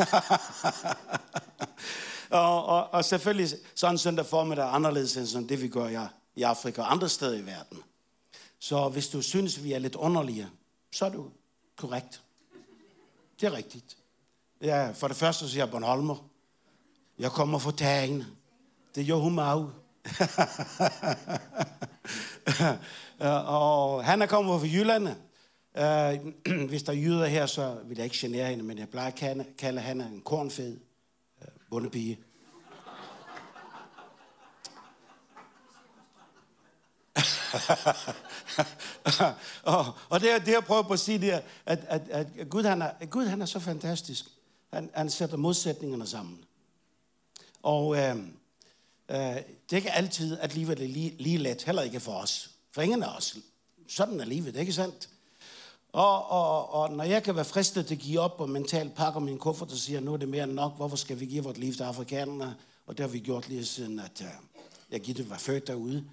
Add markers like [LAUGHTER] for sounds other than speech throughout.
[LAUGHS] og, og, og selvfølgelig sådan søndag formiddag er anderledes end sådan det, vi gør i, i Afrika og andre steder i verden. Så hvis du synes, vi er lidt underlige, så er du korrekt. Det er rigtigt. Ja, for det første siger jeg Bornholmer. Jeg kommer fra tagen. Det gjorde hun mig og han er kommet fra Jylland. Øh, [CLEARS THROAT] hvis der er jyder her, så vil jeg ikke genere hende, men jeg plejer at kalde, kalde hende en kornfed øh, uh, bundepige. [LAUGHS] og, og det, det, jeg prøver på at sige, det er, at, at, at Gud, han er, Gud han er så fantastisk. Han, han sætter modsætningerne sammen. Og øh, øh, det er ikke altid, at livet er lige, lige let, heller ikke for os. For ingen af os. Sådan er livet, ikke sandt? Og, og, og når jeg kan være fristet til at give op og mentalt pakker min kuffert og siger, nu er det mere end nok, hvorfor skal vi give vort liv til afrikanerne? Og det har vi gjort lige siden, at uh, jeg givet var født derude.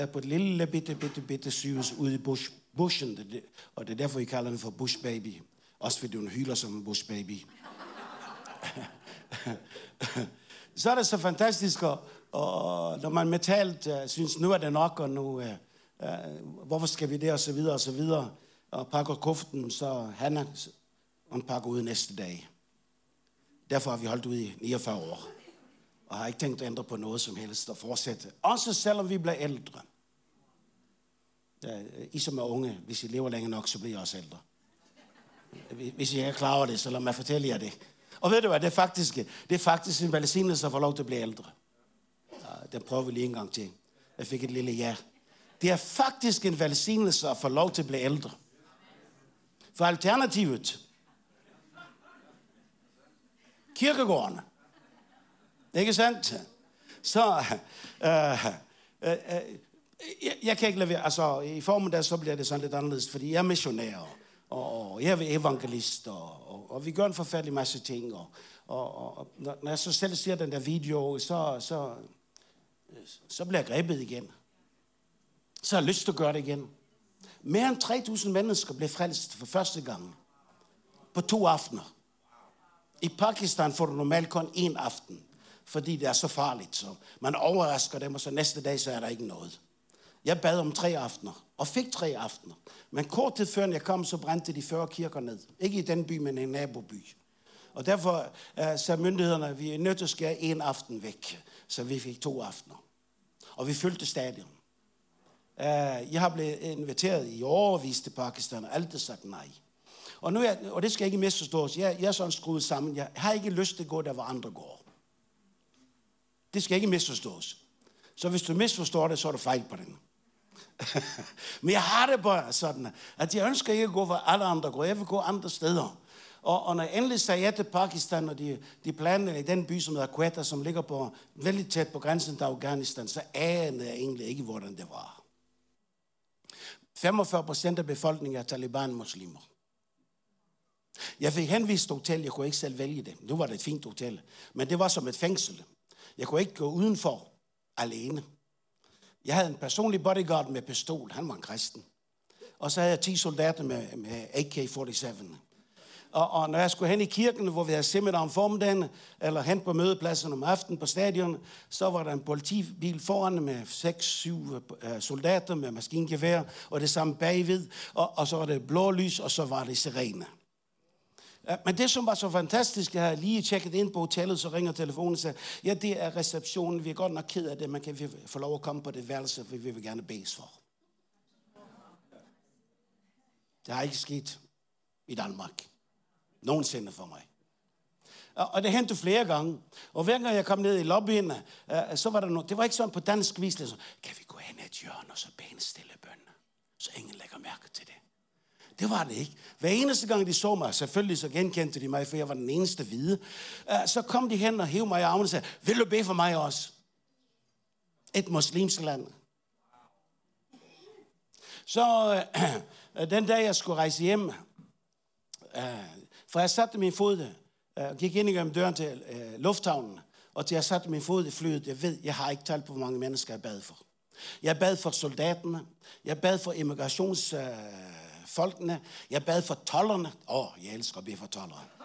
Uh, på et lille bitte, bitte, bitte sygehus ude i bush, bushen. Det, og det er derfor, vi kalder den for bush baby. Også fordi hun hyler som en bush baby. [LAUGHS] så er det så fantastisk, og, og når man mentalt uh, synes, nu er det nok, og nu... Uh, Uh, hvorfor skal vi det, og så videre, og så videre. Og pakker kuften, så han er, han pakker ud næste dag. Derfor har vi holdt ud i 49 år. Og har ikke tænkt at ændre på noget som helst og fortsætte. Også selvom vi bliver ældre. Ja, I som er unge, hvis I lever længe nok, så bliver I også ældre. Hvis I ikke klarer det, så lad mig fortælle jer det. Og ved du hvad, det er faktisk, det er faktisk en velsignelse at få lov til at blive ældre. Ja, den prøver vi lige en gang til. Jeg fik et lille ja. Det er faktisk en velsignelse at få lov til at blive ældre. For alternativet, kirkegården, ikke sandt? Så, øh, øh, øh, jeg, jeg kan ikke lade være, altså i formen der, så bliver det sådan lidt anderledes, fordi jeg er missionær, og, og jeg er evangelist, og, og, og vi gør en forfærdelig masse ting, og, og, og når jeg så selv ser den der video, så, så, så bliver jeg grebet igen så har jeg lyst til at gøre det igen. Mere end 3.000 mennesker blev frelst for første gang på to aftener. I Pakistan får du normalt kun én aften, fordi det er så farligt. Så man overrasker dem, og så næste dag, så er der ikke noget. Jeg bad om tre aftener, og fik tre aftener. Men kort tid før jeg kom, så brændte de 40 kirker ned. Ikke i den by, men i en naboby. Og derfor uh, sagde myndighederne, at vi er nødt til at skære en aften væk. Så vi fik to aftener. Og vi fyldte stadion. Øh, jeg har blevet inviteret i overvis til Pakistan, og altid sagt nej. Og, nu er, og det skal ikke misforstås. Jeg, jeg er sådan skruet sammen. Jeg har ikke lyst til at gå der, hvor andre går. Det skal ikke misforstås. Så hvis du misforstår det, så er du fejl på den. [LAUGHS] Men jeg har det bare sådan, at jeg ønsker ikke at gå, hvor alle andre går. Jeg vil gå andre steder. Og, og når jeg endelig sagde ja til Pakistan, og de, de planlagde i den by, som hedder Quetta, som ligger på, vældig tæt på grænsen til Afghanistan, så anede jeg egentlig ikke, hvordan det var. 45 procent af befolkningen er Taliban-muslimer. Jeg fik henvist hotel, jeg kunne ikke selv vælge det. Nu var det et fint hotel, men det var som et fængsel. Jeg kunne ikke gå udenfor alene. Jeg havde en personlig bodyguard med pistol, han var en kristen. Og så havde jeg 10 soldater med, med AK-47. Og, og når jeg skulle hen i kirken, hvor vi havde seminar om formiddagen, eller hen på mødepladsen om aftenen på stadion, så var der en politibil foran med 6-7 øh, soldater med maskingevær, og det samme bagved, og, og så var det blå lys, og så var det sirene. Men det, som var så fantastisk, jeg havde lige tjekket ind på hotellet, så ringer telefonen og siger, ja, det er receptionen, vi er godt nok ked af det, man kan få lov at komme på det værelse, for vi vil gerne bedes for. Det har ikke sket i Danmark. Nogensinde for mig. Og det hentede flere gange. Og hver gang jeg kom ned i lobbyen, øh, øh, så var der noget. Det var ikke sådan på dansk vis. Så, kan vi gå hen i et hjørne og så bede stille bønne? Så ingen lægger mærke til det. Det var det ikke. Hver eneste gang de så mig, selvfølgelig så genkendte de mig, for jeg var den eneste hvide. Øh, så kom de hen og hævde mig i armen og sagde, vil du bede for mig også? Et muslimsk land. Så øh, [CLEARS THROAT] den dag jeg skulle rejse hjem, for jeg satte min fod, øh, og gik ind igennem døren til øh, lufthavnen, og til jeg satte min fod i flyet, jeg ved, jeg har ikke talt på, hvor mange mennesker jeg bad for. Jeg bad for soldaterne, jeg bad for immigrationsfolkene, uh, jeg bad for tollerne. Åh, oh, jeg elsker at bede for tollerne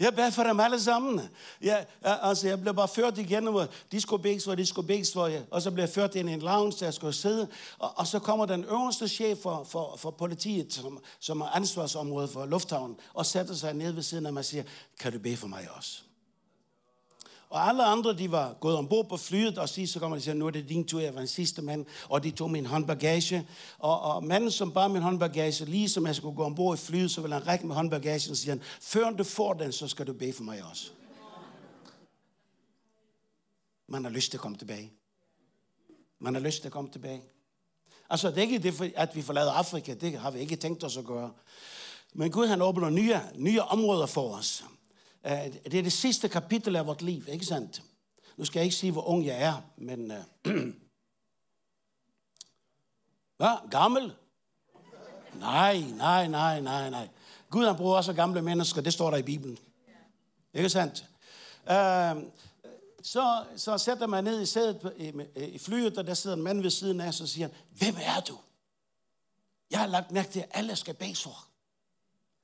jeg bad for dem alle sammen. Jeg, altså, jeg blev bare ført igennem diskobæksfor, diskobæksfor, og så blev jeg ført ind i en lounge, der jeg skulle sidde. Og, og så kommer den øverste chef for, for, for politiet, som, som er ansvarsområde for lufthavnen, og sætter sig ned ved siden af mig og siger, kan du bede for mig også? Og alle andre, de var gået ombord på flyet, og sidst så kommer de og siger, nu er det din tur, jeg var den sidste mand, og de tog min håndbagage. Og, og manden, som bar min håndbagage, lige som jeg skulle gå ombord i flyet, så ville han række med håndbagagen og siger, før du får den, så skal du bede for mig også. Man har lyst til at komme tilbage. Man har lyst til at komme tilbage. Altså, det er ikke det, at vi forlader Afrika. Det har vi ikke tænkt os at gøre. Men Gud, han åbner nye, nye områder for os. Øh, det er det sidste kapitel af vort liv, ikke sandt? Nu skal jeg ikke sige, hvor ung jeg er, men... Øh, [CLEARS THROAT] uh, hvad? Gammel? Nej, nej, nej, nej, nej. Gud han bruger også gamle mennesker, det står der i Bibelen. Ikke sandt? Uh, så, så sætter man ned i sædet i, i flyet, og der sidder en mand ved siden af, så siger han, hvem er du? Jeg har lagt mærke til, at alle skal bede for.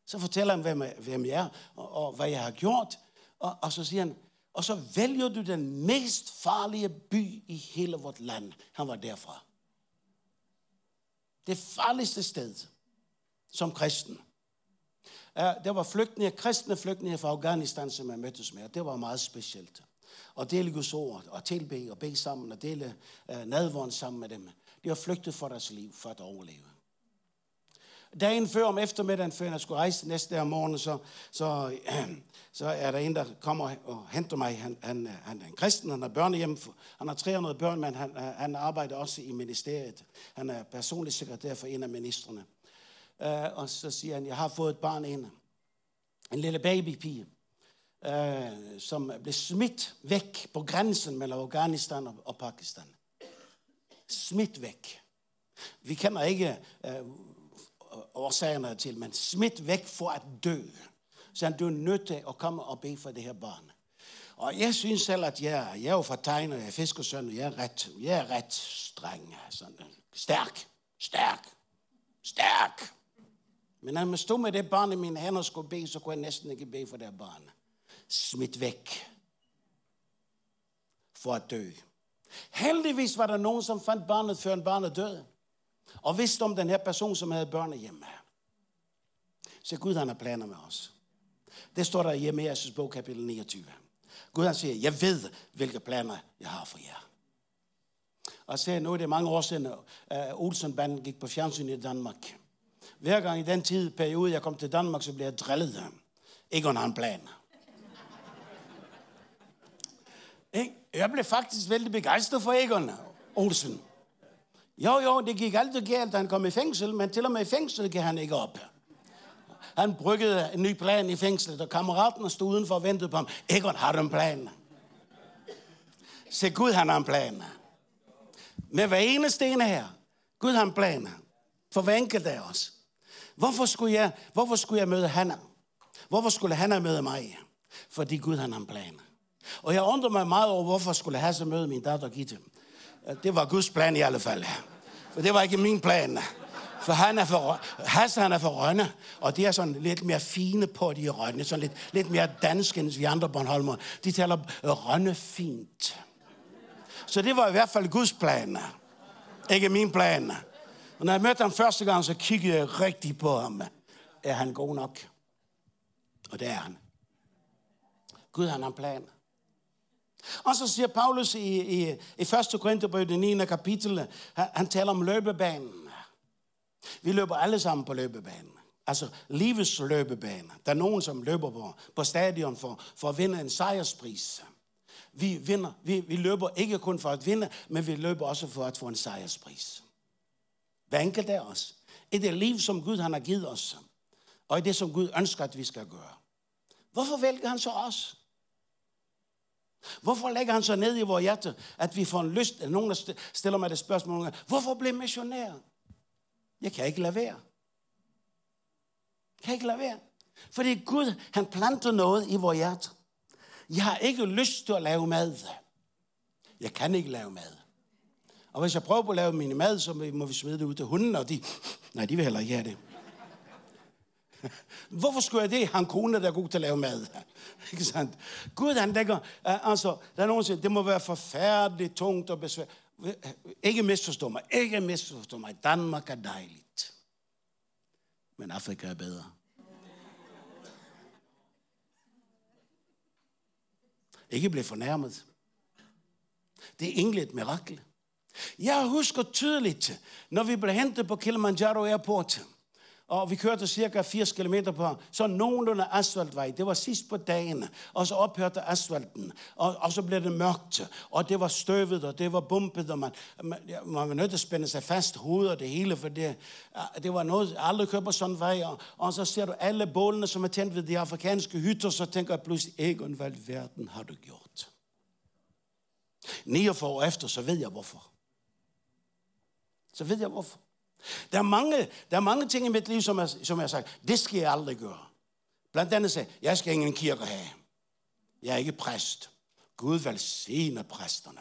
Så fortæller han, hvem, hvem jeg er, og, og hvad jeg har gjort. Og, og så siger han, og så vælger du den mest farlige by i hele vort land. Han var derfra. Det farligste sted som kristen. Der var flygtninge, kristne flygtninge fra Afghanistan, som jeg mødtes med. Det var meget specielt. Og dele Guds ord, og tilbe og bede sammen, og dele uh, sammen med dem. De har flygtet for deres liv, for at overleve. Dagen før om eftermiddagen, før jeg skulle rejse næste dag om morgenen, så, så, [CLEARS THROAT] så er der en, der kommer og henter mig. Han, han, han er en kristen, han har børnehjem, han har 300 børn, men han, han arbejder også i ministeriet. Han er personlig sekretær for en af ministerne. Uh, øh, og så siger han, jeg har fået et barn ind. En lille babypige, uh, som blev smidt væk på grænsen mellem Afghanistan og, og Pakistan. Smidt væk. Vi kender ikke uh, årsagerne til, men smidt væk for at dø. Så du er nødt til at komme og bede for det her barn. Og jeg synes selv, at jeg, jeg er jo fra jeg er fiskersøn, og jeg er ret, jeg er ret streng. Sådan, øh, stærk, stærk, stærk. Men når man stod med det barn i mine hænder og skulle bede, så kunne jeg næsten ikke bede for det barn. Smidt væk for at dø. Heldigvis var der nogen, som fandt barnet, før barnet døde og vidste om den her person, som havde børn hjemme. Så Gud han har planer med os. Det står der i Jesus bog, kapitel 29. Gud han siger, jeg ved, hvilke planer jeg har for jer. Og jeg siger, nu er det mange år siden, at uh, Olsenbanden gik på fjernsyn i Danmark. Hver gang i den tid, periode, jeg kom til Danmark, så blev jeg drillet. Ikke har en plan. Jeg blev faktisk vældig begejstret for Egon Olsen. Jo, jo, det gik aldrig galt, da han kom i fængsel, men til og med i fængsel kan han ikke op. Han bryggede en ny plan i fængslet, og kammeraten stod udenfor og ventede på ham. Egon, har du en plan? Se, Gud han har en plan. Med hver eneste ene her. Gud har en plan. For hver enkelt af os. Hvorfor skulle jeg, hvorfor skulle jeg møde Hanna? Hvorfor skulle Hanna møde mig? Fordi Gud han har en plan. Og jeg undrer mig meget over, hvorfor skulle Hasse møde min datter Gitte. Det var Guds plan i alle fald. For det var ikke min plan. For han er for, Hassan han er for Rønne, og de er sådan lidt mere fine på de Rønne, sådan lidt, lidt mere dansk end vi andre Bornholmer. De taler Rønne fint. Så det var i hvert fald Guds plan. Ikke min plan. Og når jeg mødte ham første gang, så kiggede jeg rigtig på ham. Er han god nok? Og det er han. Gud han har en plan. Og så siger Paulus i, i, i 1. Korinther det 9. kapitel, han, han taler om løbebanen. Vi løber alle sammen på løbebanen. Altså livets løbebane. Der er nogen, som løber på, på stadion for, for at vinde en sejrspris. Vi, vinder, vi, vi løber ikke kun for at vinde, men vi løber også for at få en sejrspris. Hver enkelt af os. I det liv, som Gud han har givet os. Og i det, som Gud ønsker, at vi skal gøre. Hvorfor vælger han så os? Hvorfor lægger han så ned i vores hjerte, at vi får en lyst, at nogen stiller mig det spørgsmål, hvorfor blev missionær? Jeg kan ikke lade være. Jeg kan ikke lade være. Fordi Gud, han planter noget i vores hjerte. Jeg har ikke lyst til at lave mad. Jeg kan ikke lave mad. Og hvis jeg prøver på at lave min mad, så må vi smide det ud til hunden, og de, nej, de vil heller ikke have det. [LAUGHS] Hvorfor skulle jeg det? Han kone, der er god til at lave mad. [LAUGHS] Ikke sandt? Gud, han lægger... Altså, der er nogen, der siger, det må være forfærdeligt tungt og besvær. Ikke misforstå mig. Ikke misforstå mig. Danmark er dejligt. Men Afrika er bedre. Ikke blive fornærmet. Det er egentlig et mirakel. Jeg husker tydeligt, når vi blev hentet på Kilimanjaro Airport, og vi kørte cirka 80 km på så nogenlunde asfaltvej. Det var sidst på dagen, og så ophørte asfalten, og, og så blev det mørkt, og det var støvet, og det var bumpet, og man, man, man var nødt til at spænde sig fast hovedet og det hele, for det, det var noget, aldrig kører på sådan en vej, og, og så ser du alle bålene, som er tændt ved de afrikanske hytter, så tænker jeg pludselig, Egon, hvad verden har du gjort? 49 år efter, så ved jeg hvorfor. Så ved jeg hvorfor. Der er mange, der er mange ting i mit liv, som jeg, som jeg har sagt, det skal jeg aldrig gøre. Blandt andet sagde jeg skal ingen kirke have. Jeg er ikke præst. Gud velsigner præsterne.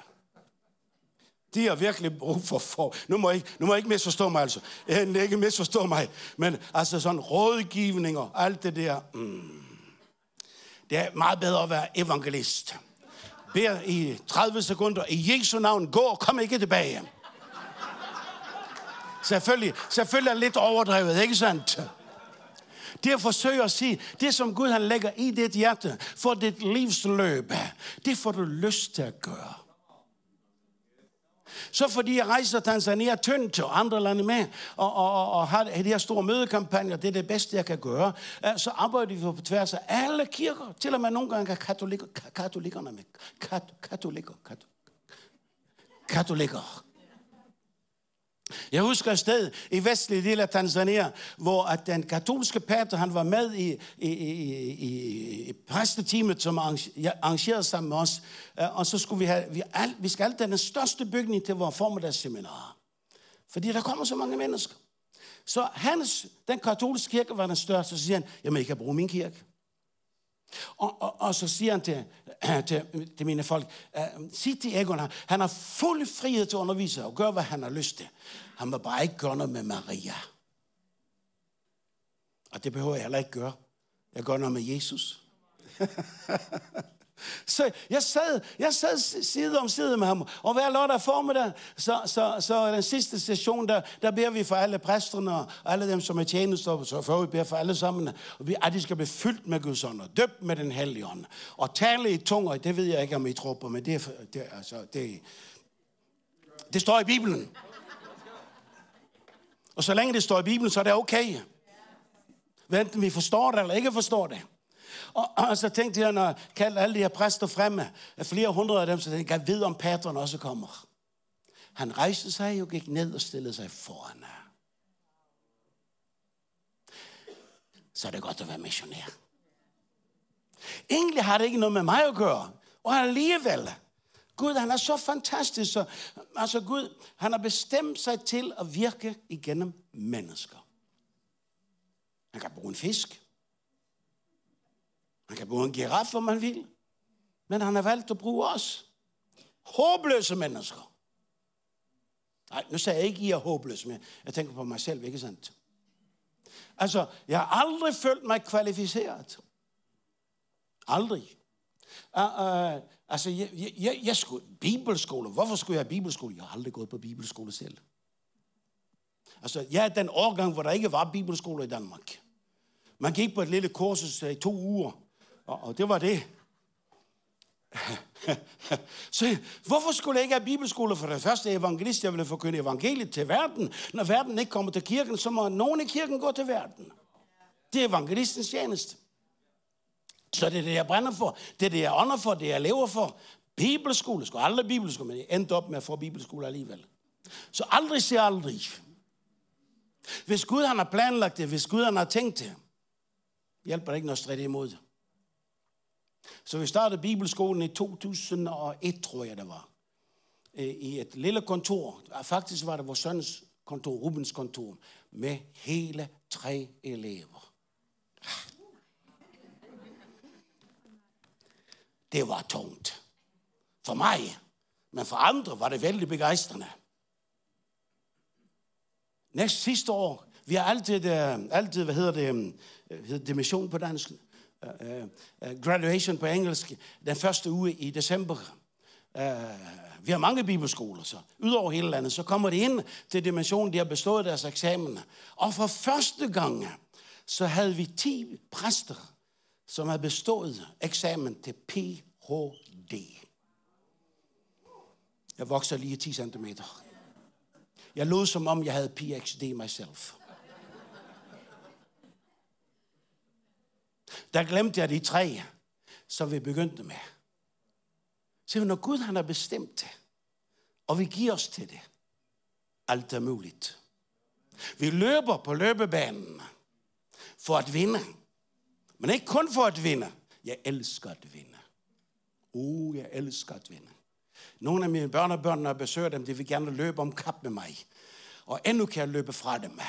De har virkelig brug for for. Nu må jeg ikke, nu må jeg ikke misforstå mig altså. Jeg ikke misforstå mig. Men altså sådan rådgivninger, alt det der. Mm. Det er meget bedre at være evangelist. Bær i 30 sekunder. I Jesu navn, gå og kom ikke tilbage. Selvfølgelig, selvfølgelig er det lidt overdrevet, ikke sandt? Det at forsøge at sige, det som Gud han lægger i dit hjerte for dit livsløb, det får du lyst til at gøre. Så fordi jeg rejser Tanzania tyndt og andre lande med, og, og, og, og har de her store mødekampagner, det er det bedste, jeg kan gøre, øh, så arbejder vi på tværs af alle kirker, til og med nogle gange katolikker, katolikkerne med. Kat, katolikker, kat, katolikker. Jeg husker et sted i vestlige del af Tanzania, hvor at den katolske pater, han var med i, i, i, i, i præsteteamet, som arrangerede sammen med os. Øh, og så skulle vi have, vi, al, vi skal altid den største bygning til vores formiddagsseminar. Fordi der kommer så mange mennesker. Så hans, den katolske kirke var den største, så siger han, jamen I kan bruge min kirke. Og, og, og så siger han til, [CLEARS THROAT] til, til mine folk, øh, sig til Egon, han har fuld frihed til at undervise og gøre, hvad han har lyst til. Han må bare ikke gøre noget med Maria. Og det behøver jeg heller ikke gøre. Jeg gør noget med Jesus. [LAUGHS] Så jeg sad, jeg sad side om side med ham, og hver lørdag formiddag, så, så, så den sidste session, der, der beder vi for alle præsterne og alle dem, som er tjenester, så får vi beder for alle sammen, og vi, at de skal blive fyldt med Guds ånd, og døbt med den hellige ånd, og tale i tunger, det ved jeg ikke, om I tror på, men det, det, altså, det, det står i Bibelen. Og så længe det står i Bibelen, så er det okay. Enten vi forstår det eller ikke forstår det. Og, og så tænkte jeg, når jeg kaldte alle de her præster fremme, flere hundrede af dem, så tænkte jeg, jeg ved, om pateren også kommer. Han rejste sig og gik ned og stillede sig foran her. Så er det godt at være missionær. Egentlig har det ikke noget med mig at gøre. Og alligevel, Gud, han er så fantastisk. Så, altså Gud, han har bestemt sig til at virke igennem mennesker. Han kan bruge en fisk. Man kan bruge en giraf, om man vil. Men han har valgt at bruge os. Håbløse mennesker. Nej, nu sagde jeg ikke, I er håbløse, men jeg tænker på mig selv, ikke sandt? Altså, jeg har aldrig følt mig kvalificeret. Aldrig. Uh, uh, altså, jeg, jeg, jeg skulle, bibelskole, hvorfor skulle jeg have bibelskole? Jeg har aldrig gået på bibelskole selv. Altså, jeg er den årgang, hvor der ikke var bibelskole i Danmark. Man gik på et lille kursus i to uger, og, og det var det. [LAUGHS] Så hvorfor skulle jeg ikke have bibelskole for det første evangelist, jeg ville forkynde evangeliet til verden? Når verden ikke kommer til kirken, så må nogen i kirken gå til verden. Det er evangelistens tjeneste. Så det er det, jeg brænder for. Det er det, jeg ånder for. Det er jeg lever for. Bibelskole. Skulle aldrig bibelskole, men jeg endte op med at få bibelskole alligevel. Så aldrig siger aldrig. Hvis Gud han har planlagt det, hvis Gud han har tænkt det, hjælper det ikke noget stridt imod det. Så vi startede Bibelskolen i 2001, tror jeg det var. Øh, I et lille kontor. Faktisk var det vores søns kontor, Rubens kontor, med hele tre elever. Det var tungt. For mig. Men for andre var det vældig begejstrende. Næst sidste år Vi har altid, øh, altid hvad hedder det, øh, hedder det mission på dansk? Øh, øh, graduation på engelsk, den første uge i december. Uh, vi har mange bibelskoler, så udover hele landet, så kommer de ind til dimensionen, de har bestået deres eksamen. Og for første gang, så havde vi 10 præster, som havde bestået eksamen til Ph.D. Jeg vokser lige 10 cm. Jeg lod som om, jeg havde PhD myself. Der glemte jeg de tre, som vi begyndte med. Så når Gud han har bestemt det, og vi giver os til det, alt er muligt. Vi løber på løbebanen for at vinde. Men ikke kun for at vinde. Jeg elsker at vinde. Uh, jeg elsker at vinde. Nogle af mine børnebørn, når jeg besøger dem, de vil gerne løbe om kap med mig. Og endnu kan jeg løbe fra dem.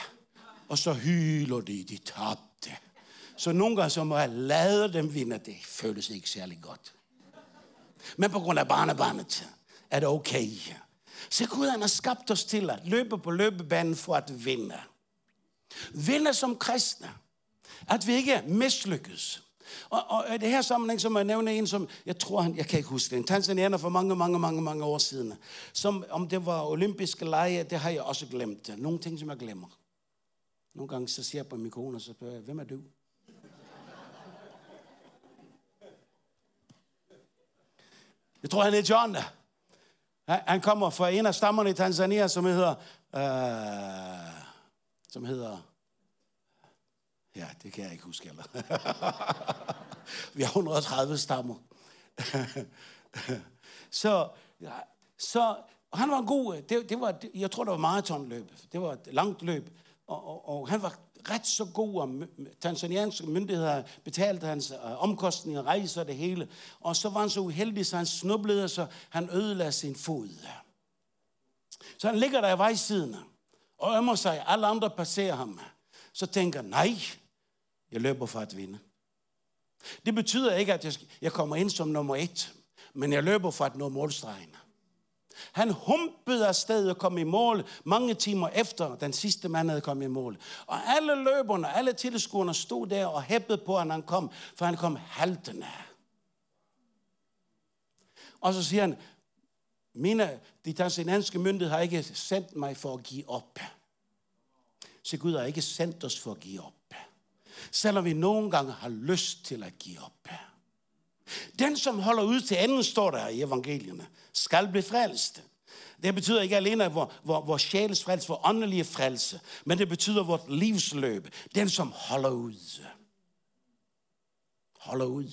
Og så hyler de, de tabte. Så nogle gange så må jeg lade dem vinde. Det føles ikke særlig godt. Men på grund af barnebarnet er det okay. Så Gud han har skabt os til at løbe på løbebanen for at vinde. Vinde som kristne. At vi ikke mislykkes. Og, og i det her sammenhæng, som jeg nævner en, som jeg tror, han, jeg kan ikke huske det, en tanzanianer for mange, mange, mange, mange år siden. Som, om det var olympiske lege, det har jeg også glemt. Nogle ting, som jeg glemmer. Nogle gange så ser jeg på min kone, og så spørger jeg, hvem er du? Jeg tror, han er John. Han kommer fra en af stammerne i Tanzania, som hedder... Øh, som hedder... Ja, det kan jeg ikke huske heller. [LAUGHS] Vi har 130 stammer. [LAUGHS] så, ja, så han var god. Øh, det, det var, jeg tror, det var maratonløb. Det var et langt løb. Og, og, og han var ret så god, og tanzanianske myndigheder betalte hans øh, omkostninger, rejser det hele. Og så var han så uheldig, så han snublede, så han ødelagde sin fod. Så han ligger der i vejsiden og ømmer sig. Alle andre passerer ham. Så tænker nej, jeg løber for at vinde. Det betyder ikke, at jeg kommer ind som nummer et, men jeg løber for at nå målstregen. Han humpede afsted og kom i mål mange timer efter den sidste mand havde kommet i mål. Og alle løberne, alle tilskuerne stod der og hæppede på, at han kom, for han kom haltende. Og så siger han, mine, de tanzanianske myndigheder har ikke sendt mig for at give op. Så Gud har ikke sendt os for at give op. Selvom vi nogle gange har lyst til at give op. Den, som holder ud til anden, står der i evangelierne, skal blive frelst. Det betyder ikke alene vores hvor, hvor sjæles frelse, hvor åndelige frelse, men det betyder vores livsløb. Den, som holder ud. Holder ud.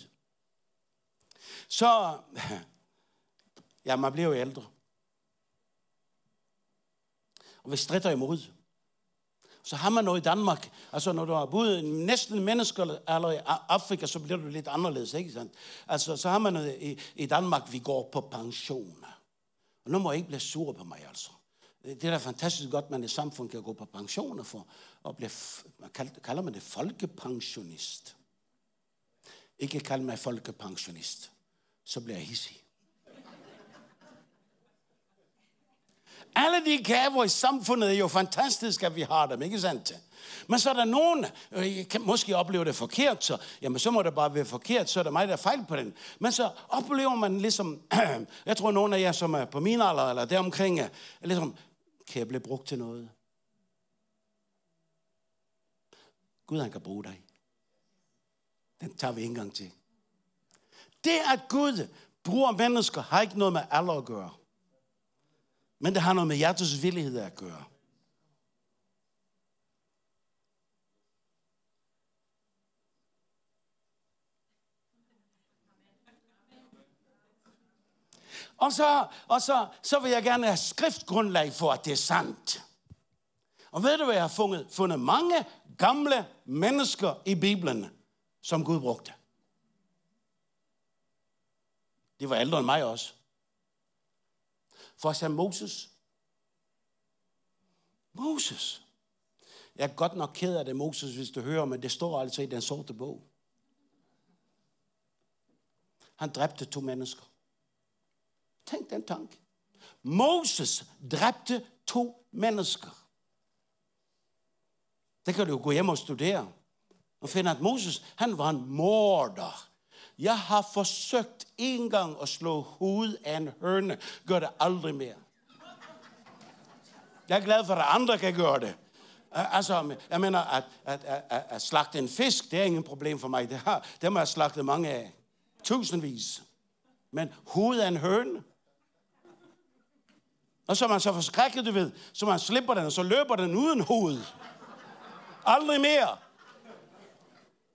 Så, [LAUGHS] ja, man bliver jo ældre. Og vi stritter imod så har man noget i Danmark. Altså når du har boet næsten mennesker eller i Afrika, så bliver du lidt anderledes, ikke sandt? Altså så har man noget i, i Danmark, vi går på pension. Og nu må jeg ikke blive sur på mig, altså. Det er da fantastisk godt, at man i samfund kan gå på pensioner for at blive, man kalder man det folkepensionist. Ikke kalde mig folkepensionist, så bliver jeg hissig. Alle de gaver i samfundet er jo fantastisk, at vi har dem, ikke sandt? Men så er der nogen, øh, jeg kan måske opleve det forkert, så, jamen så må det bare være forkert, så er der mig, der er fejl på den. Men så oplever man ligesom, [CLEARS THROAT] jeg tror nogen af jer, som er på min alder, eller deromkring, er ligesom, kan jeg blive brugt til noget? Gud, han kan bruge dig. Den tager vi en gang til. Det, at Gud bruger mennesker, har ikke noget med alder at gøre. Men det har noget med hjertets villighed at gøre. Og så, og så, så vil jeg gerne have skriftgrundlag for, at det er sandt. Og ved du hvad, jeg har fundet, fundet mange gamle mennesker i Bibelen, som Gud brugte. Det var ældre end mig også. For eksempel Moses. Moses. Jeg er godt nok ked af det, Moses, hvis du hører, men det står altså i den sorte bog. Han dræbte to mennesker. Tænk den tanke. Moses dræbte to mennesker. Det kan du jo gå hjem og studere. Og finde, at Moses, han var en morder. Jeg har forsøgt en gang at slå hovedet af en høne. Gør det aldrig mere. Jeg er glad for, at andre kan gøre det. Altså, jeg mener, at, at, at, at slagte en fisk, det er ingen problem for mig. Det har, det har jeg slagtet mange af. Tusindvis. Men hovedet af en høne? Og så er man så forskrækket, du ved. Så man slipper den, og så løber den uden hoved. Aldrig mere.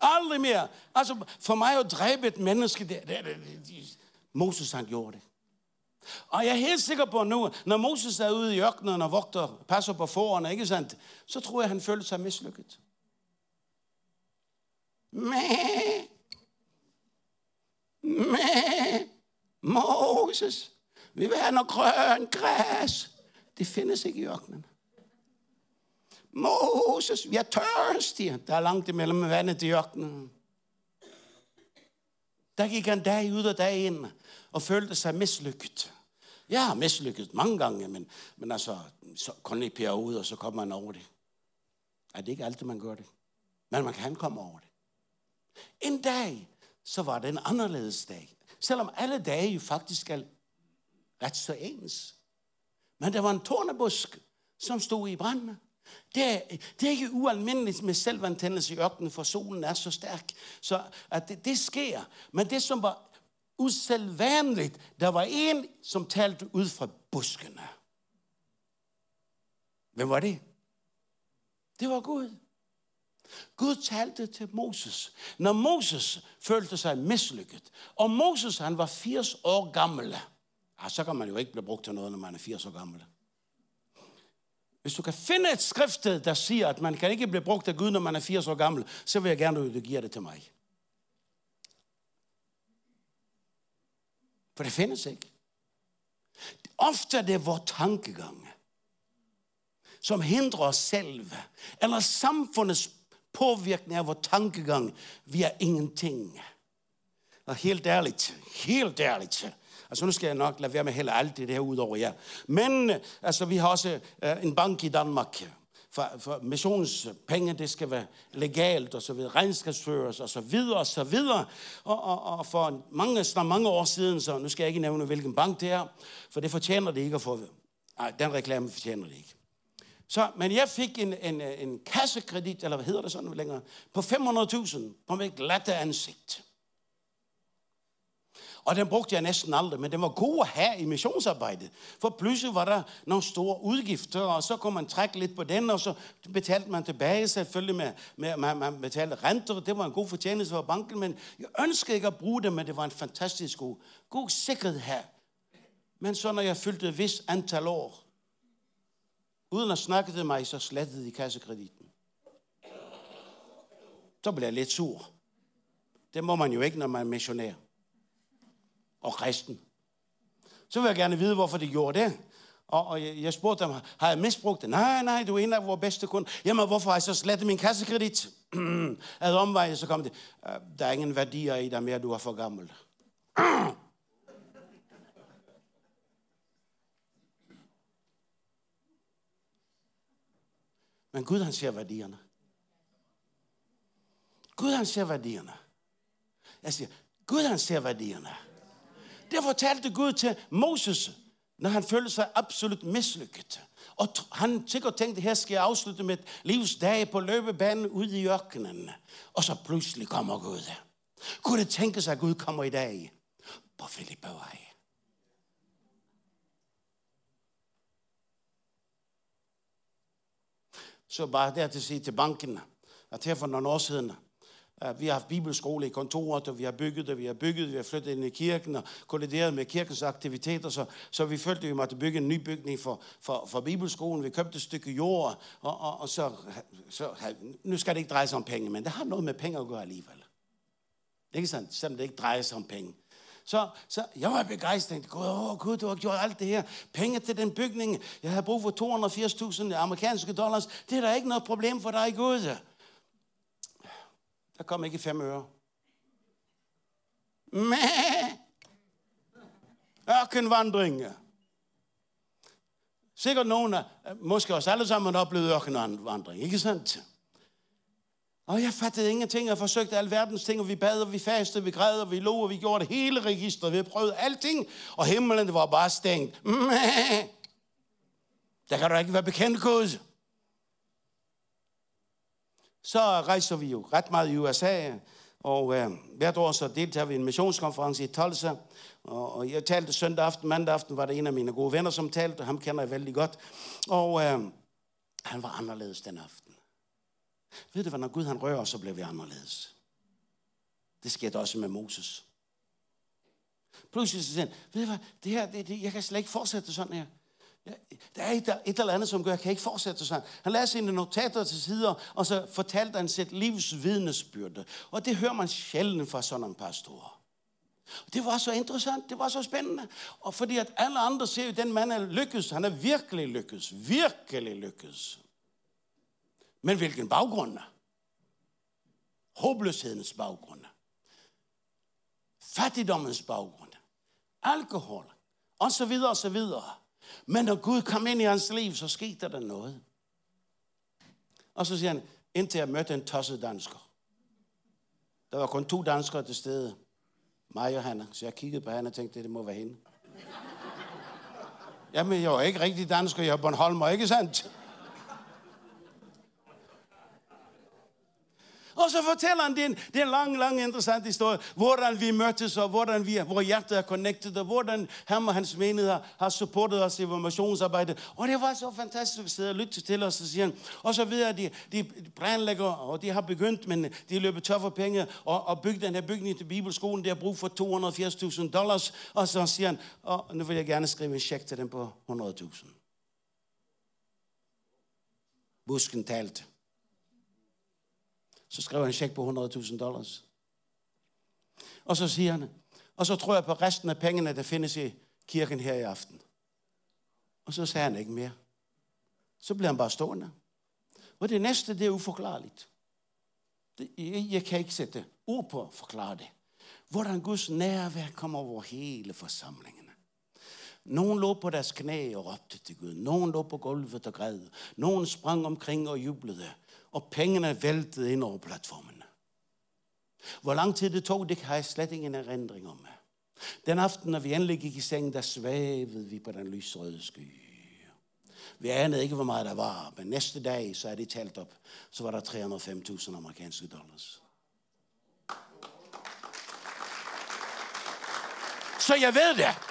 Aldrig mere. Altså, for mig at dræbe et menneske, det, det, det, det, Moses han gjorde det. Og jeg er helt sikker på nu, når Moses er ude i ørkenen og vogter, passer på forerne, ikke sandt? Så tror jeg, han følte sig mislykket. Mæh. Mæh. Moses, vi vil have noget grøn græs. Det findes ikke i ørkenen. Moses, vi er tørstige. Der er langt imellem vandet i ørkenen. Der gik han dag ud og dag ind og følte sig mislykket. Jeg har mislykket mange gange, men, men altså, så kun i ud, og så kommer man over det. Er det ikke altid, man gør det? Men man kan komme over det. En dag, så var det en anderledes dag. Selvom alle dage jo faktisk er ret så ens. Men der var en tornebusk, som stod i branden. Det er, det er ikke ualmindeligt med selvantændelse i ørkenen, for solen er så stærk. Så at det, det sker. Men det, som var usædvanligt, der var en, som talte ud fra buskene. Hvem var det? Det var Gud. Gud talte til Moses. Når Moses følte sig mislykket, og Moses han var 80 år gammel, ja, så kan man jo ikke blive brugt til noget, når man er 80 år gammel. Hvis du kan finde et skriftsted, der siger, at man kan ikke blive brugt af Gud, når man er 80 år gammel, så vil jeg gerne, at du giver det til mig. For det findes ikke. Ofte er det vores tankegang, som hindrer os selv, eller samfundets påvirkning af vores tankegang via ingenting. Og helt ærligt, helt ærligt, Altså nu skal jeg nok lade være med heller alt det her ud over jer. Men øh, altså, vi har også uh, en bank i Danmark. For, for missionspenge, det skal være legalt og så videre, regnskabsføres og så videre og så videre. Og, og, og for mange, snart mange år siden, så nu skal jeg ikke nævne, hvilken bank det er, for det fortjener det ikke at få. Nej, den reklame fortjener det ikke. Så, men jeg fik en, en, en kassekredit, eller hvad hedder det sådan længere, på 500.000 på mit glatte ansigt. Og den brugte jeg næsten aldrig, men den var god at have i missionsarbejdet. For pludselig var der nogle store udgifter, og så kunne man trække lidt på den, og så betalte man tilbage selvfølgelig med, med med man betalte renter. Det var en god fortjeneste for banken, men jeg ønskede ikke at bruge det, men det var en fantastisk god, god sikkerhed her. Men så når jeg fyldte et vis antal år, uden at snakke til mig, så slettede de kassekreditten. Så blev jeg lidt sur. Det må man jo ikke, når man er missionær og kristen. Så vil jeg gerne vide, hvorfor de gjorde det. Og, og jeg, jeg spurgte dem, har jeg misbrugt det? Nej, nej, du er en af vores bedste kunder. Jamen, hvorfor har jeg så slettet min kassekredit? [CLEARS THROAT] Ad omveje, så kom det, øh, der er ingen værdier i dig mere, du er for gammel. [CLEARS THROAT] Men Gud, han ser værdierne. Gud, han ser værdierne. Jeg siger, Gud, han ser værdierne. Det fortalte Gud til Moses, når han følte sig absolut mislykket. Og han sikkert tænkte, her skal jeg afslutte mit livs dag på løbebanen ude i ørkenen. Og så pludselig kommer Gud. Kunne det tænke sig, at Gud kommer i dag på Filippevej? Så bare der til at sige til banken, at her for nogle år siden, Øh, vi har haft bibelskole i kontoret, og vi har bygget og vi har bygget, vi har flyttet ind i kirken og kollideret med kirkens aktiviteter, så, så vi følte, at vi måtte bygge en ny bygning for, for, for bibelskolen. Vi købte et stykke jord, og, og, og så, så, nu skal det ikke dreje sig om penge, men det har noget med penge at gøre alligevel. Ikke sandt? Selvom det ikke drejer sig om penge. Så, så jeg var begejstret. Gud, åh Gud, du har gjort alt det her. Penge til den bygning. Jeg har brug for 280.000 amerikanske dollars. Det er da ikke noget problem for dig, Gud. Der kom ikke fem øre. Men ørkenvandring. Sikkert nogen af, måske os alle sammen har oplevet ørkenvandring, ikke sandt? Og jeg fattede ingenting. Jeg forsøgte alverdens ting, og vi bad, og vi fastede, vi græd, og vi lå, og vi gjorde det hele registret. Vi prøvede alting, og himlen var bare stængt. Der kan du ikke være bekendt, Gud. Så rejser vi jo ret meget i USA, og øh, hvert år så deltager vi i en missionskonference i Tulsa. Og, og jeg talte søndag aften, mandag aften var der en af mine gode venner, som talte, og ham kender jeg vældig godt. Og øh, han var anderledes den aften. Ved du hvad, når Gud han rører, så bliver vi anderledes. Det skete også med Moses. Pludselig så siger han, ved du hvad, det her, det, det, jeg kan slet ikke fortsætte sådan her. Der er et, et eller andet, som gør, at jeg kan ikke fortsætte sådan. Han lader sine notater til sider, og så fortalte han sit livs vidnesbyrde. Og det hører man sjældent fra sådan en pastor. Det var så interessant, det var så spændende. Og fordi at alle andre ser jo, at den mand er lykkes. Han er virkelig lykkes. Virkelig lykkes. Men hvilken baggrund? Håbløshedens baggrund. Fattigdommens baggrund. Alkohol. Og så videre, og så videre. Men når Gud kom ind i hans liv, så skete der noget. Og så siger han, indtil jeg mødte en tosset dansker. Der var kun to danskere til stede. Mig og Hanna. Så jeg kiggede på hende og tænkte, det må være hende. Jamen, jeg var ikke rigtig dansker, jeg er Bornholmer, ikke sandt? Og så fortæller han, den, den lang, lang interessant historie, hvordan vi mødtes, og hvordan vi, hvor hjertet er connected, og hvordan ham og hans menighed har supportet os i informationsarbejde. Og det var så fantastisk at sidde og lytte til os, og siger han. Og så videre, de, de planlægger, og de har begyndt, men de løber tør for penge, og, og bygge den her bygning til Bibelskolen, det har brug for 280.000 dollars. Og så siger han, og nu vil jeg gerne skrive en check til dem på 100.000. Busken talte. Så skrev han en check på 100.000 dollars. Og så siger han, og så tror jeg på resten af pengene, der findes i kirken her i aften. Og så sagde han ikke mere. Så blev han bare stående. Og det næste, det er uforklarligt. Det, jeg, jeg kan ikke sætte ord på at forklare det. Hvordan Guds nærvær kommer over hele forsamlingen. Nogen lå på deres knæ og råbte til Gud. Nogen lå på gulvet og græd. Nogen sprang omkring og jublede og pengene væltede ind over platformen. Hvor lang tid det tog, det har jeg slet ingen erindring om. Den aften, når vi endelig gik i seng, der svævede vi på den lysrøde sky. Vi anede ikke, hvor meget der var, men næste dag, så er det talt op, så var der 305.000 amerikanske dollars. Så jeg ved det.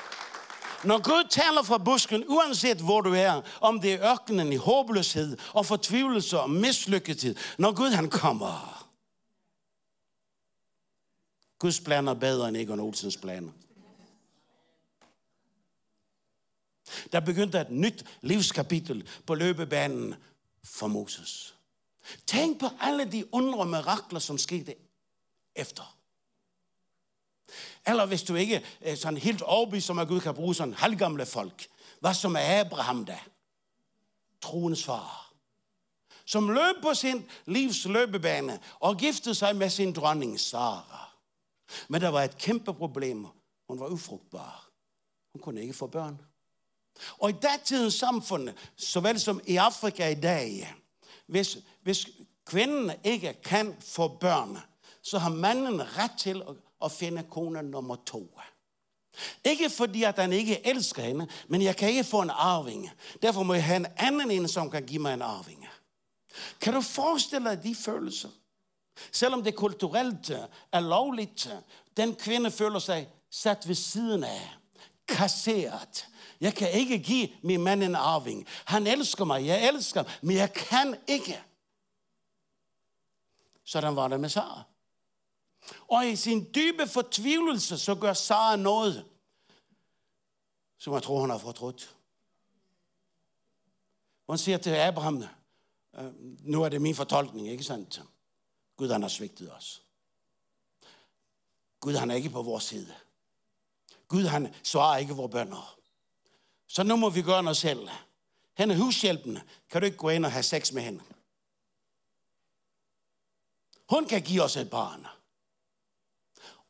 Når Gud taler fra busken, uanset hvor du er, om det er ørkenen i håbløshed og fortvivlelse og mislykkethed, når Gud han kommer. Guds planer er bedre end Egon Olsens planer. Der begyndte et nyt livskapitel på løbebanen for Moses. Tænk på alle de undre mirakler, som skete efter. Eller hvis du ikke er sådan helt overbevist som at Gud kan bruge sådan halvgamle folk. Hvad som er Abraham da? Troens far. Som løb på sin livs løbebane og giftede sig med sin dronning Sara. Men der var et kæmpe problem. Hun var ufrugtbar. Hun kunne ikke få børn. Og i datidens samfund, såvel som i Afrika i dag, hvis, hvis kvinden ikke kan få børn, så har manden ret til at og finde kone nummer to. Ikke fordi, at han ikke elsker hende, men jeg kan ikke få en arving. Derfor må jeg have en anden en, som kan give mig en arving. Kan du forestille dig de følelser? Selvom det kulturelt eh, er lovligt, eh, den kvinde føler sig sat ved siden af, kasseret. Jeg kan ikke give min mand en arving. Han elsker mig, jeg elsker ham, men jeg kan ikke. Sådan var det med Sara. Og i sin dybe fortvivlelse, så gør Sara noget, som jeg tror, hun har fortrudt. Hun siger til Abraham, øh, nu er det min fortolkning, ikke sandt? Gud, han har svigtet os. Gud, han er ikke på vores side. Gud, han svarer ikke vores bønder. Så nu må vi gøre noget selv. Hende hushjælpen, kan du ikke gå ind og have sex med hende? Hun kan give os et barn.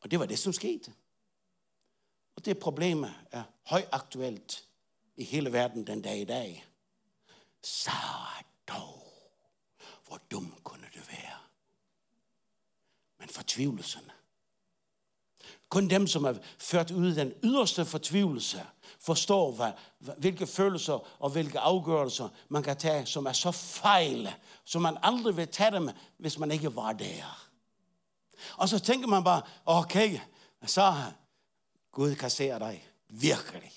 Og det var det, som skete. Og det problem er højaktuelt i hele verden den dag i dag. Så dog, hvor dum kunne det være? men fortvivlelserne. Kun dem, som er ført ud i den yderste fortvivlelse, forstår, hvad, hvilke følelser og hvilke afgørelser man kan tage, som er så fejl, som man aldrig vil tage dem, hvis man ikke var der. Og så tænker man bare, okay, så Gud kan se dig. Virkelig.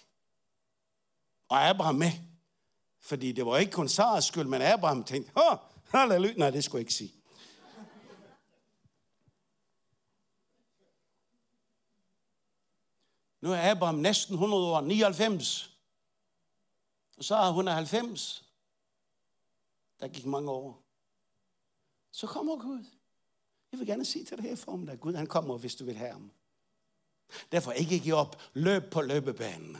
Og Abraham med. Fordi det var ikke kun Saras skyld, men Abraham tænkte, åh, halleluja. Nej, det skulle jeg ikke sige. Nu er Abraham næsten 100 år, 99. Og så er hun 90. Der gik mange år. Så kommer Gud. Jeg vil gerne sige til dig her for mig, Gud han kommer, hvis du vil have ham. Derfor ikke give op. Løb på løbebanen.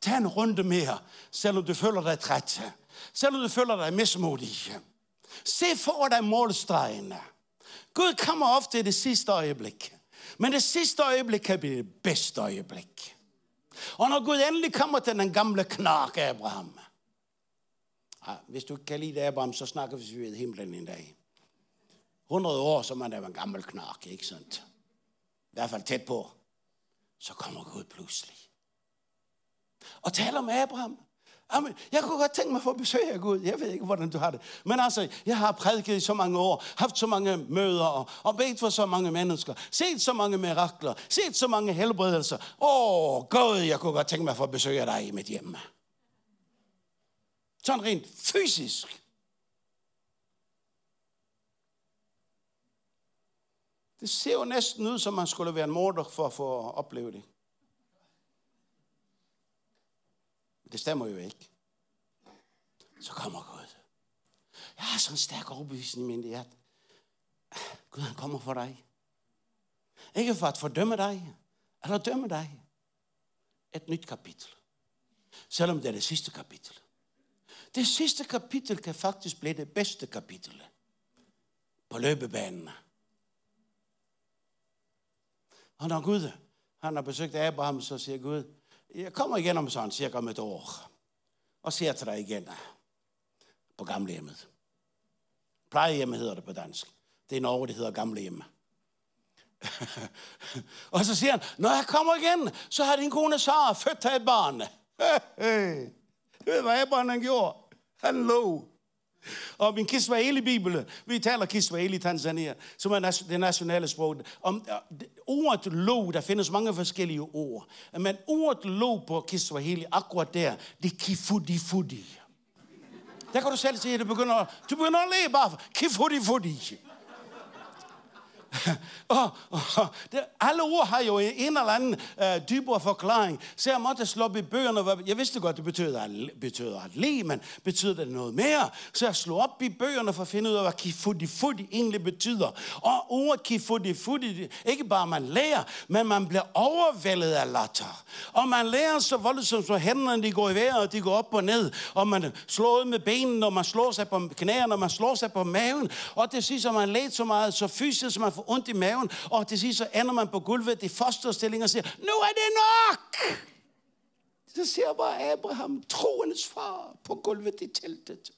Tag en runde mere, selvom du føler dig træt. Selvom du føler dig mismodig. Se for dig målstregen. Gud kommer ofte i det sidste øjeblik. Men det sidste øjeblik kan blive det bedste øjeblik. Og når Gud endelig kommer til den gamle knark Abraham. Ja, hvis du ikke kan lide Abraham, så snakker vi ved himlen en dag. 100 år, så man er en gammel knark, ikke sandt? I hvert fald tæt på. Så kommer Gud pludselig. Og taler med Abraham. Amen. Jeg kunne godt tænke mig at få besøg af Gud. Jeg ved ikke, hvordan du har det. Men altså, jeg har prædiket i så mange år, haft så mange møder, og, og bedt for så mange mennesker, set så mange mirakler, set så mange helbredelser. Åh, oh, Gud, jeg kunne godt tænke mig at få besøg af dig i mit hjem. Sådan rent fysisk. Det ser jo næsten ud, som man skulle være en morder for at få opleve det. Det stemmer jo ikke. Så kommer Gud. Jeg har sådan en stærk overbevisning i min hjerte. Gud, han kommer for dig. Ikke for at fordømme dig, eller dømme dig. Et nyt kapitel. Selvom det er det sidste kapitel. Det sidste kapitel kan faktisk blive det bedste kapitel på løbebanen. Og når Gud han har besøgt Abraham, så siger Gud, jeg kommer igen om sådan cirka om et år, og ser til dig igen på gamlehjemmet. Plejehjemmet hedder det på dansk. Det er Norge, det hedder gamlehjemmet. [LAUGHS] og så siger han, når jeg kommer igen, så har din kone Sara født et barn. Hey, ved hvad Abraham gjorde? Han lå og min Kiswahili-bibel, vi taler Kiswahili i Tanzania, som er det nationale sprog. Om øh, ordet lo, der findes mange forskellige ord. Men ordet lo på Kiswahili, akkurat der, det er kifudi-fudi. Der kan du selv se, at det begynder, du begynder at le bare kifudi-fudi. [LAUGHS] og, og det, alle ord har jo en eller anden øh, dybere forklaring. Så jeg måtte slå op i bøgerne. Jeg vidste godt, det betyder betyder at le, men betyder det noget mere? Så jeg slog op i bøgerne for at finde ud af, hvad kifudi fudi egentlig betyder. Og ordet kifudi fudi, ikke bare man lærer, men man bliver overvældet af latter. Og man lærer så voldsomt, så hænderne de går i vejret, og de går op og ned. Og man slår ud med benene, og man slår sig på knæerne, og man slår sig på maven. Og det sidste, man lærer så meget, så fysisk, man får får ondt i maven, og til sidst så ender man på gulvet i fosterstilling og siger, nu er det nok! Så ser bare Abraham, troens far, på gulvet i teltet.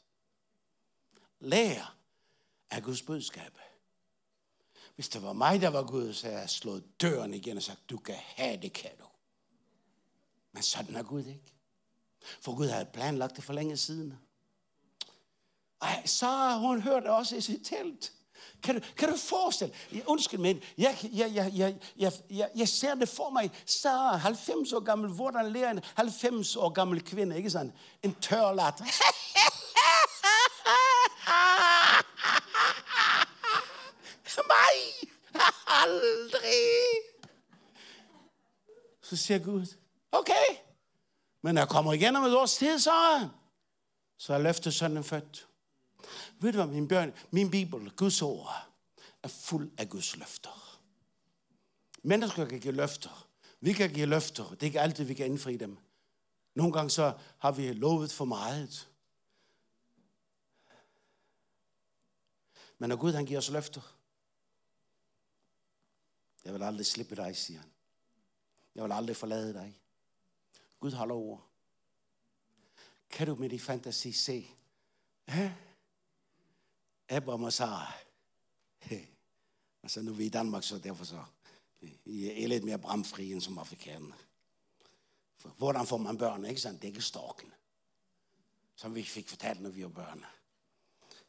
Lær af Guds budskab. Hvis det var mig, der var Gud, så havde jeg slået døren igen og sagt, du kan have det, kan du. Men sådan er Gud ikke. For Gud havde planlagt det for længe siden. Ej, så hun hørte også i sit telt. Kan du, kan du forestille Undskyld, men jeg, jeg, jeg, jeg, jeg, jeg, jeg ser det for mig. Så 90 år gammel, hvordan lærer en 90 år gammel kvinde, ikke sådan? En tør lat. [LAUGHS] mig! Aldrig! Så siger Gud, okay. Men jeg kommer igen om et års tid, så, så er løftesønnen født. Ved du hvad, min børn, min bibel, Guds ord, er fuld af Guds løfter. Mennesker kan give løfter. Vi kan give løfter. Det er ikke altid, vi kan indfri dem. Nogle gange så har vi lovet for meget. Men når Gud han giver os løfter, jeg vil aldrig slippe dig, siger han. Jeg vil aldrig forlade dig. Gud holder ord. Kan du med din fantasi se, ja, Abraham og Sara. Altså nu er vi i Danmark, så derfor så I er lidt mere bramfri end som afrikanerne. For hvordan får man børn, ikke sådan? Det er ikke storken. Som vi fik fortalt, når vi var børn.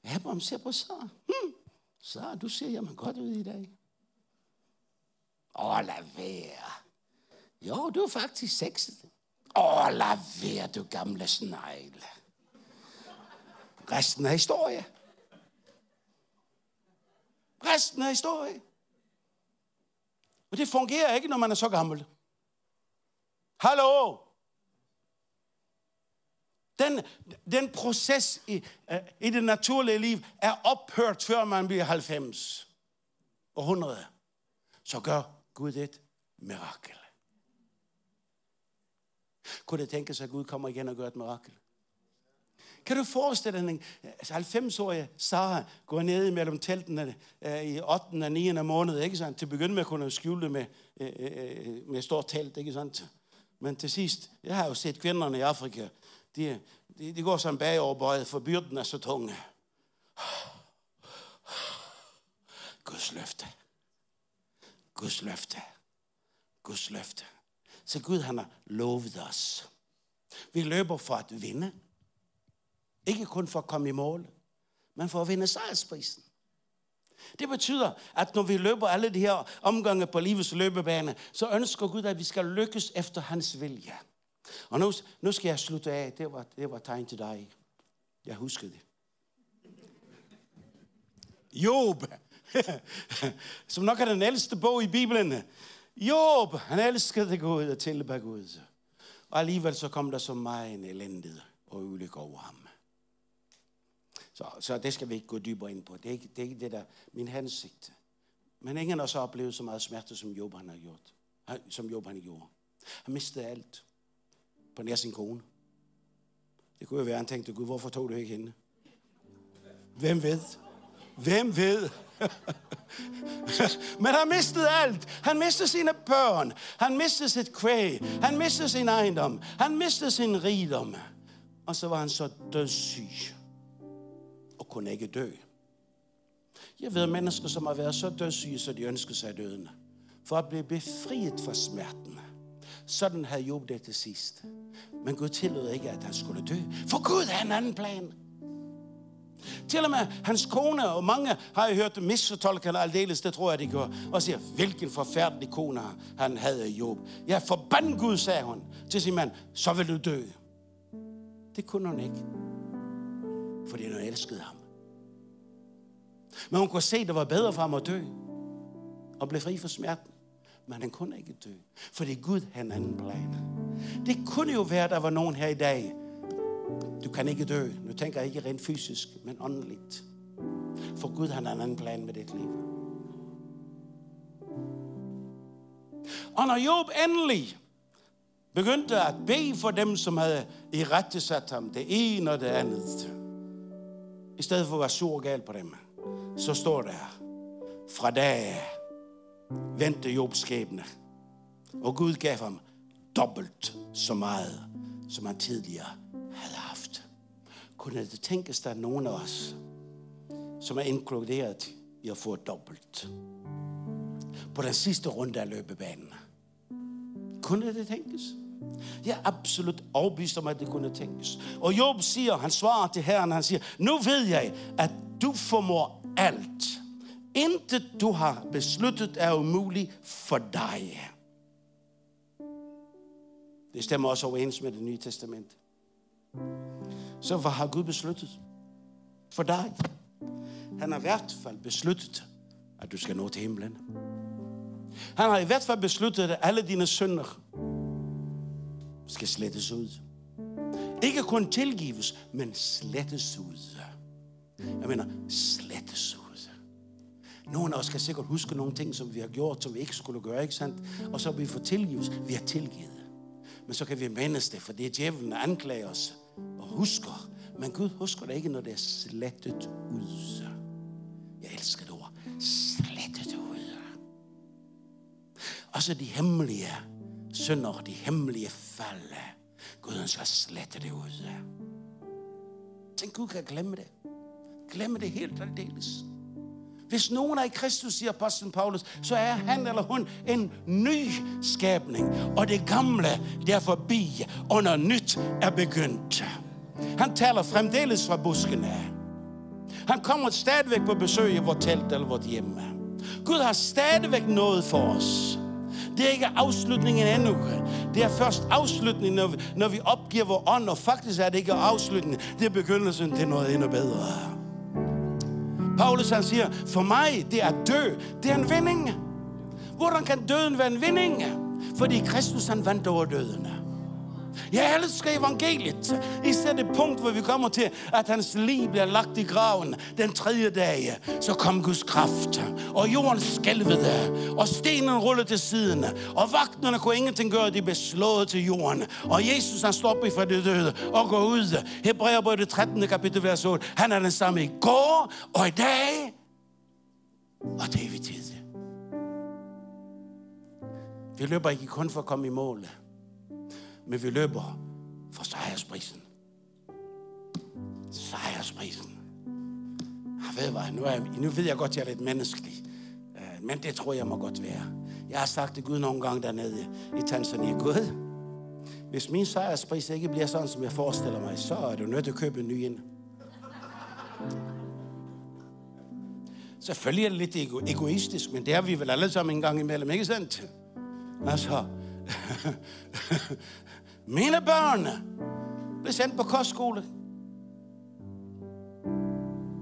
Abraham ser på så. Hmm. Så, du ser jamen godt ud i dag. Åh, lad være. Jo, du er faktisk sexet. Åh, lad være, du gamle snegle. Resten er historie. Resten er historie. Og det fungerer ikke, når man er så gammel. Hallo? Den, den proces i, uh, i det naturlige liv er ophørt, før man bliver 90 og 100. Så gør Gud et mirakel. Kunne det tænke sig, at Gud kommer igen og gør et mirakel? Kan du forestille dig, altså at 90-årige Sara går ned mellem teltene uh, i 8. og 9. måned, ikke sandt? Til at begynde med at kunne skjule det med, uh, med stort telt, ikke sandt? Men til sidst, jeg har jo set kvinderne i Afrika, de, de, de går som bagoverbøjet, for byrden er så tunge. Guds løfte. Guds løfte. Guds løfte. Så Gud han har lovet os. Vi løber for at vinde. Ikke kun for at komme i mål, men for at vinde sejrsprisen. Det betyder, at når vi løber alle de her omgange på livets løbebane, så ønsker Gud, at vi skal lykkes efter hans vilje. Og nu, nu skal jeg slutte af. Det var, det var tegn til dig. Jeg husker det. Job, [LAUGHS] som nok er den ældste bog i Bibelen. Job, han elskede Gud og tilbage Gud. Og alligevel så kom der så meget en elendighed og ulykke over ham. Så, så det skal vi ikke gå dybere ind på. Det er ikke det, er ikke det der min hensigt. Men ingen har så oplevet så meget smerte, som Job han har gjort. Som Job han gjorde. Han mistede alt på nær sin kone. Det kunne jo være, at han tænkte, Gud, hvorfor tog du ikke hende? Hvem ved? Hvem ved? [LAUGHS] Men han mistede alt. Han mistede sine børn. Han mistede sit kvæg. Han mistede sin ejendom. Han mistede sin rigdom. Og så var han så dødssyg. Og kunne ikke dø. Jeg ved mennesker, som har været så dødssyge, så de ønsker sig døden. For at blive befriet fra smerten. Sådan havde Job det til sidst. Men Gud tillod ikke, at han skulle dø. For Gud havde en anden plan. Til og med hans kone, og mange har jeg hørt misfortolke aldeles, det tror jeg, de gør, og siger, hvilken forfærdelig kone han havde i Job. Ja, forband Gud, sagde hun til sin mand, så vil du dø. Det kunne hun ikke, fordi hun elskede ham. Men hun kunne se, at det var bedre for ham at dø, og blive fri for smerten. Men han kunne ikke dø, fordi Gud havde en anden plan. Det kunne jo være, at der var nogen her i dag, du kan ikke dø. Nu tænker jeg ikke rent fysisk, men åndeligt. For Gud har en anden plan med dit liv. Og når Job endelig begyndte at bede for dem, som havde i rette sat ham, det ene og det andet, i stedet for at være sur og gal på dem, så står der, fra dag vendte Job skæbne, og Gud gav ham dobbelt så meget, som han tidligere havde haft. Kunne det tænkes, der er nogen af os, som er inkluderet i at få dobbelt på den sidste runde af løbebanen? Kunne det tænkes? Jeg er absolut overbevist om, at det kunne tænkes. Og Job siger, han svarer til Herren, han siger, nu ved jeg, at du formår alt. Intet du har besluttet er umuligt for dig. Det stemmer også overens med det nye testament. Så hvad har Gud besluttet for dig? Han har i hvert fald besluttet, at du skal nå til himlen. Han har i hvert fald besluttet, at alle dine synder skal slettes ud. Ikke kun tilgives, men slettes ud. Jeg mener, slettes ud. Nogle af os kan sikkert huske nogle ting, som vi har gjort, som vi ikke skulle gøre, ikke sandt? Og så vi får tilgivet. Vi har tilgivet. Men så kan vi mindes det, for det er djævlen, der anklager os og husker. Men Gud husker det ikke, når det er slettet ud. Jeg elsker det ord. Slettet ud. Også de hemmelige synder, de hemmelige falde. Gud skal slette det ud. Tænk, Gud kan glemme det. Glemme det helt aldeles. Hvis nogen er i Kristus, siger apostlen Paulus, så er han eller hun en ny skabning. Og det gamle, det er forbi, og noget nyt er begyndt. Han taler fremdeles fra buskene. Han kommer stadigvæk på besøg i vores telt eller vores hjemme. Gud har stadigvæk noget for os. Det er ikke afslutningen endnu. Det er først afslutningen, når vi, når vi opgiver vores ånd, og faktisk er det ikke afslutningen. Det er begyndelsen til noget endnu bedre. Paulus han siger, for mig det er dø, det er en vinding. Hvordan kan døden være en vinding? Fordi Kristus han vandt over døden. Jeg elsker evangeliet. Især det punkt, hvor vi kommer til, at hans liv bliver lagt i graven den tredje dag. Så kom Guds kraft, og jorden skælvede, og stenen rullede til siden, og vagterne kunne ingenting gøre, de blev slået til jorden. Og Jesus han står op fra det døde og går ud. Hebræerbrevet 13. kapitel vers 8. Han er den samme i går og i dag og det evig tid. Vi løber ikke kun for at komme i mål men vi løber for sejrsprisen. Sejrsprisen. Jeg ved, hvad, nu, er, nu ved jeg godt, at jeg er lidt menneskelig. Øh, men det tror jeg må godt være. Jeg har sagt til Gud nogle gange dernede i Tanzania. Gud, hvis min sejrspris ikke bliver sådan, som jeg forestiller mig, så er du nødt til at købe en ny ind. Selvfølgelig er det lidt ego- egoistisk, men det er vi vel alle sammen en gang imellem, ikke sandt? Altså, [LAUGHS] mine børn blev sendt på kostskole.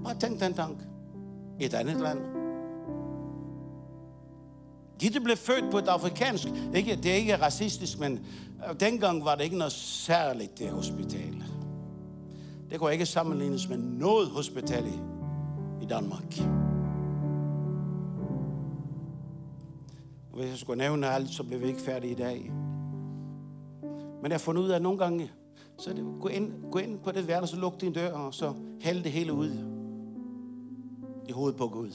Bare tænk den tanke. Et andet land. Gitte blev født på et afrikansk, ikke, det er ikke racistisk, men øh, dengang var det ikke noget særligt, det hospital. Det kunne ikke sammenlignes med noget hospital i, i Danmark. Og hvis jeg skulle nævne alt, så blev vi ikke færdige i dag. Men jeg har fundet ud af, at nogle gange, så det gå ind, gå ind på det værelse, luk din dør, og så hælde det hele ud i hovedet på Gud.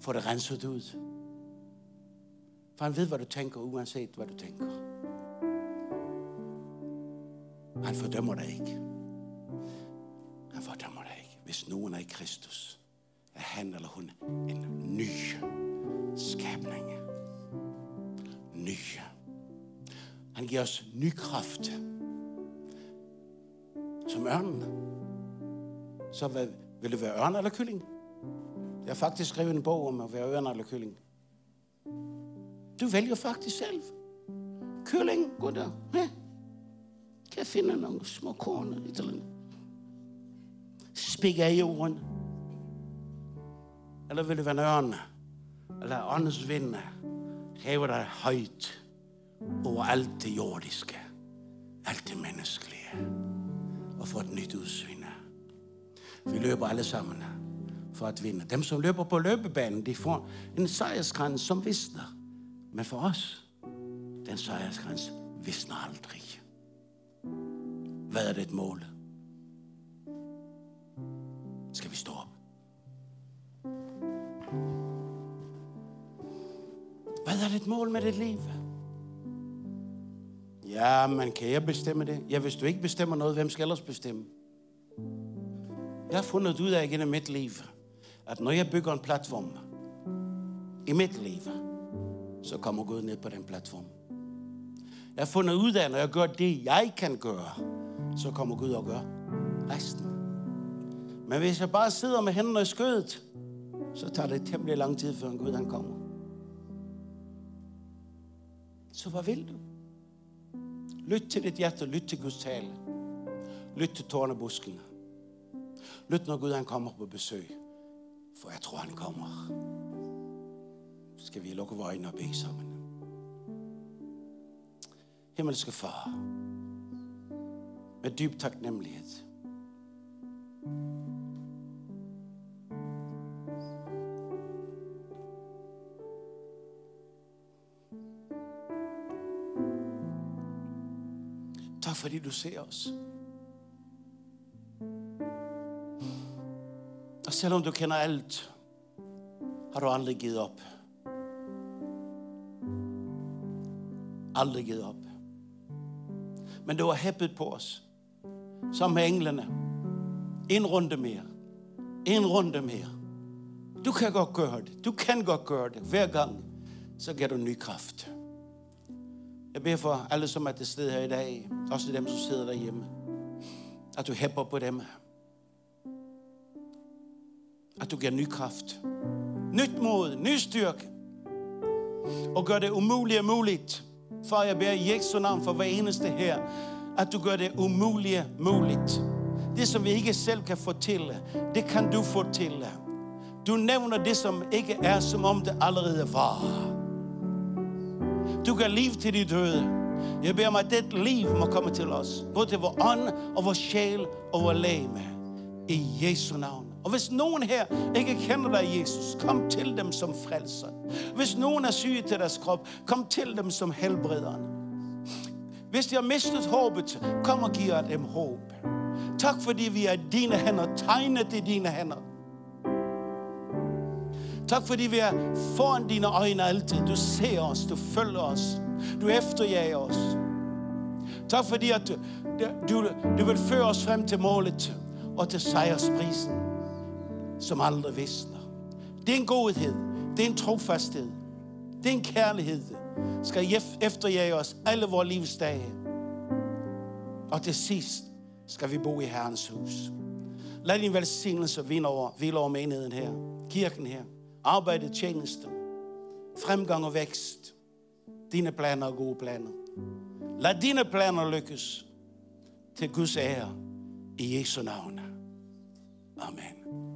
Få det renset ud. For han ved, hvad du tænker, uanset hvad du tænker. Han fordømmer dig ikke. Han fordømmer dig ikke. Hvis nogen er i Kristus, er han eller hun en ny skabning. Ny. Han giver os ny kraft. Som ørnen. Så hvad, vil det være ørn eller kylling? Jeg har faktisk skrevet en bog om at være ørn eller kylling. Du vælger faktisk selv. Kylling, gå. Ja. Kan jeg finde nogle små korn? Et eller andet. Spik af jorden. Eller vil det være en ørn? Eller åndens vind? Hæver dig højt over alt det jordiske, alt det menneskelige, og få et nyt udsyn. Vi løber alle sammen for at vinde. Dem, som løber på løbebanen, de får en sejrskrans, som visner. Men for os, den sejrskrans visner aldrig. Hvad er det et mål? Skal vi stå op? Hvad er det et mål med dit liv? Ja, men kan jeg bestemme det? Ja, hvis du ikke bestemmer noget, hvem skal ellers bestemme? Jeg har fundet ud af gennem mit liv, at når jeg bygger en platform i mit liv, så kommer Gud ned på den platform. Jeg har fundet ud af, at når jeg gør det, jeg kan gøre, så kommer Gud og gør resten. Men hvis jeg bare sidder med hænderne i skødet, så tager det temmelig lang tid, før en Gud han kommer. Så hvad vil du? Lyt til dit hjerte, lyt til Guds tale. Lyt til tårnebuskene. Lyt når Gud han kommer på besøg. For jeg tror, han kommer. Skal vi lukke vores øjne og bede sammen. Himmelske Far, med dyb taknemmelighed. Bare fordi du ser os. Og selvom du kender alt, har du aldrig givet op. Aldrig givet op. Men du har hæppet på os. Som med englene. En runde mere. En runde mere. Du kan godt gøre det. Du kan godt gøre det. Hver gang, så giver du ny kraft. Jeg beder for alle, som er til stede her i dag, også dem, som sidder derhjemme, at du hæpper på dem. At du giver ny kraft. Nyt mod, ny styrke. Og gør det umulige muligt. Far, jeg beder i Jesu navn for hver eneste her, at du gør det umulige muligt. Det, som vi ikke selv kan få til, det kan du få til. Du nævner det, som ikke er, som om det allerede var. Du gav liv til de døde. Jeg beder mig, at det liv må komme til os. Både til vores ånd og vores sjæl og vores læme. I Jesu navn. Og hvis nogen her ikke kender dig, Jesus, kom til dem som frelser. Hvis nogen er syge til deres krop, kom til dem som helbrederen. Hvis de har mistet håbet, kom og giv dem håb. Tak fordi vi er i dine hænder, tegnet i dine hænder. Tak fordi vi er foran dine øjne altid. Du ser os, du følger os, du efterjager os. Tak fordi at du, du, du vil føre os frem til målet og til sejrsprisen, som aldrig visner. Det er en godhed, det er en trofasthed, det er en kærlighed, skal efterjage os alle vores livsdage. Og til sidst skal vi bo i Herrens hus. Lad din velsignelse vinde over, hvile over menigheden her, kirken her, arbejde, tjeneste, fremgang og vækst. Dine planer er gode planer. Lad dine planer lykkes til Guds ære i Jesu navn. Amen.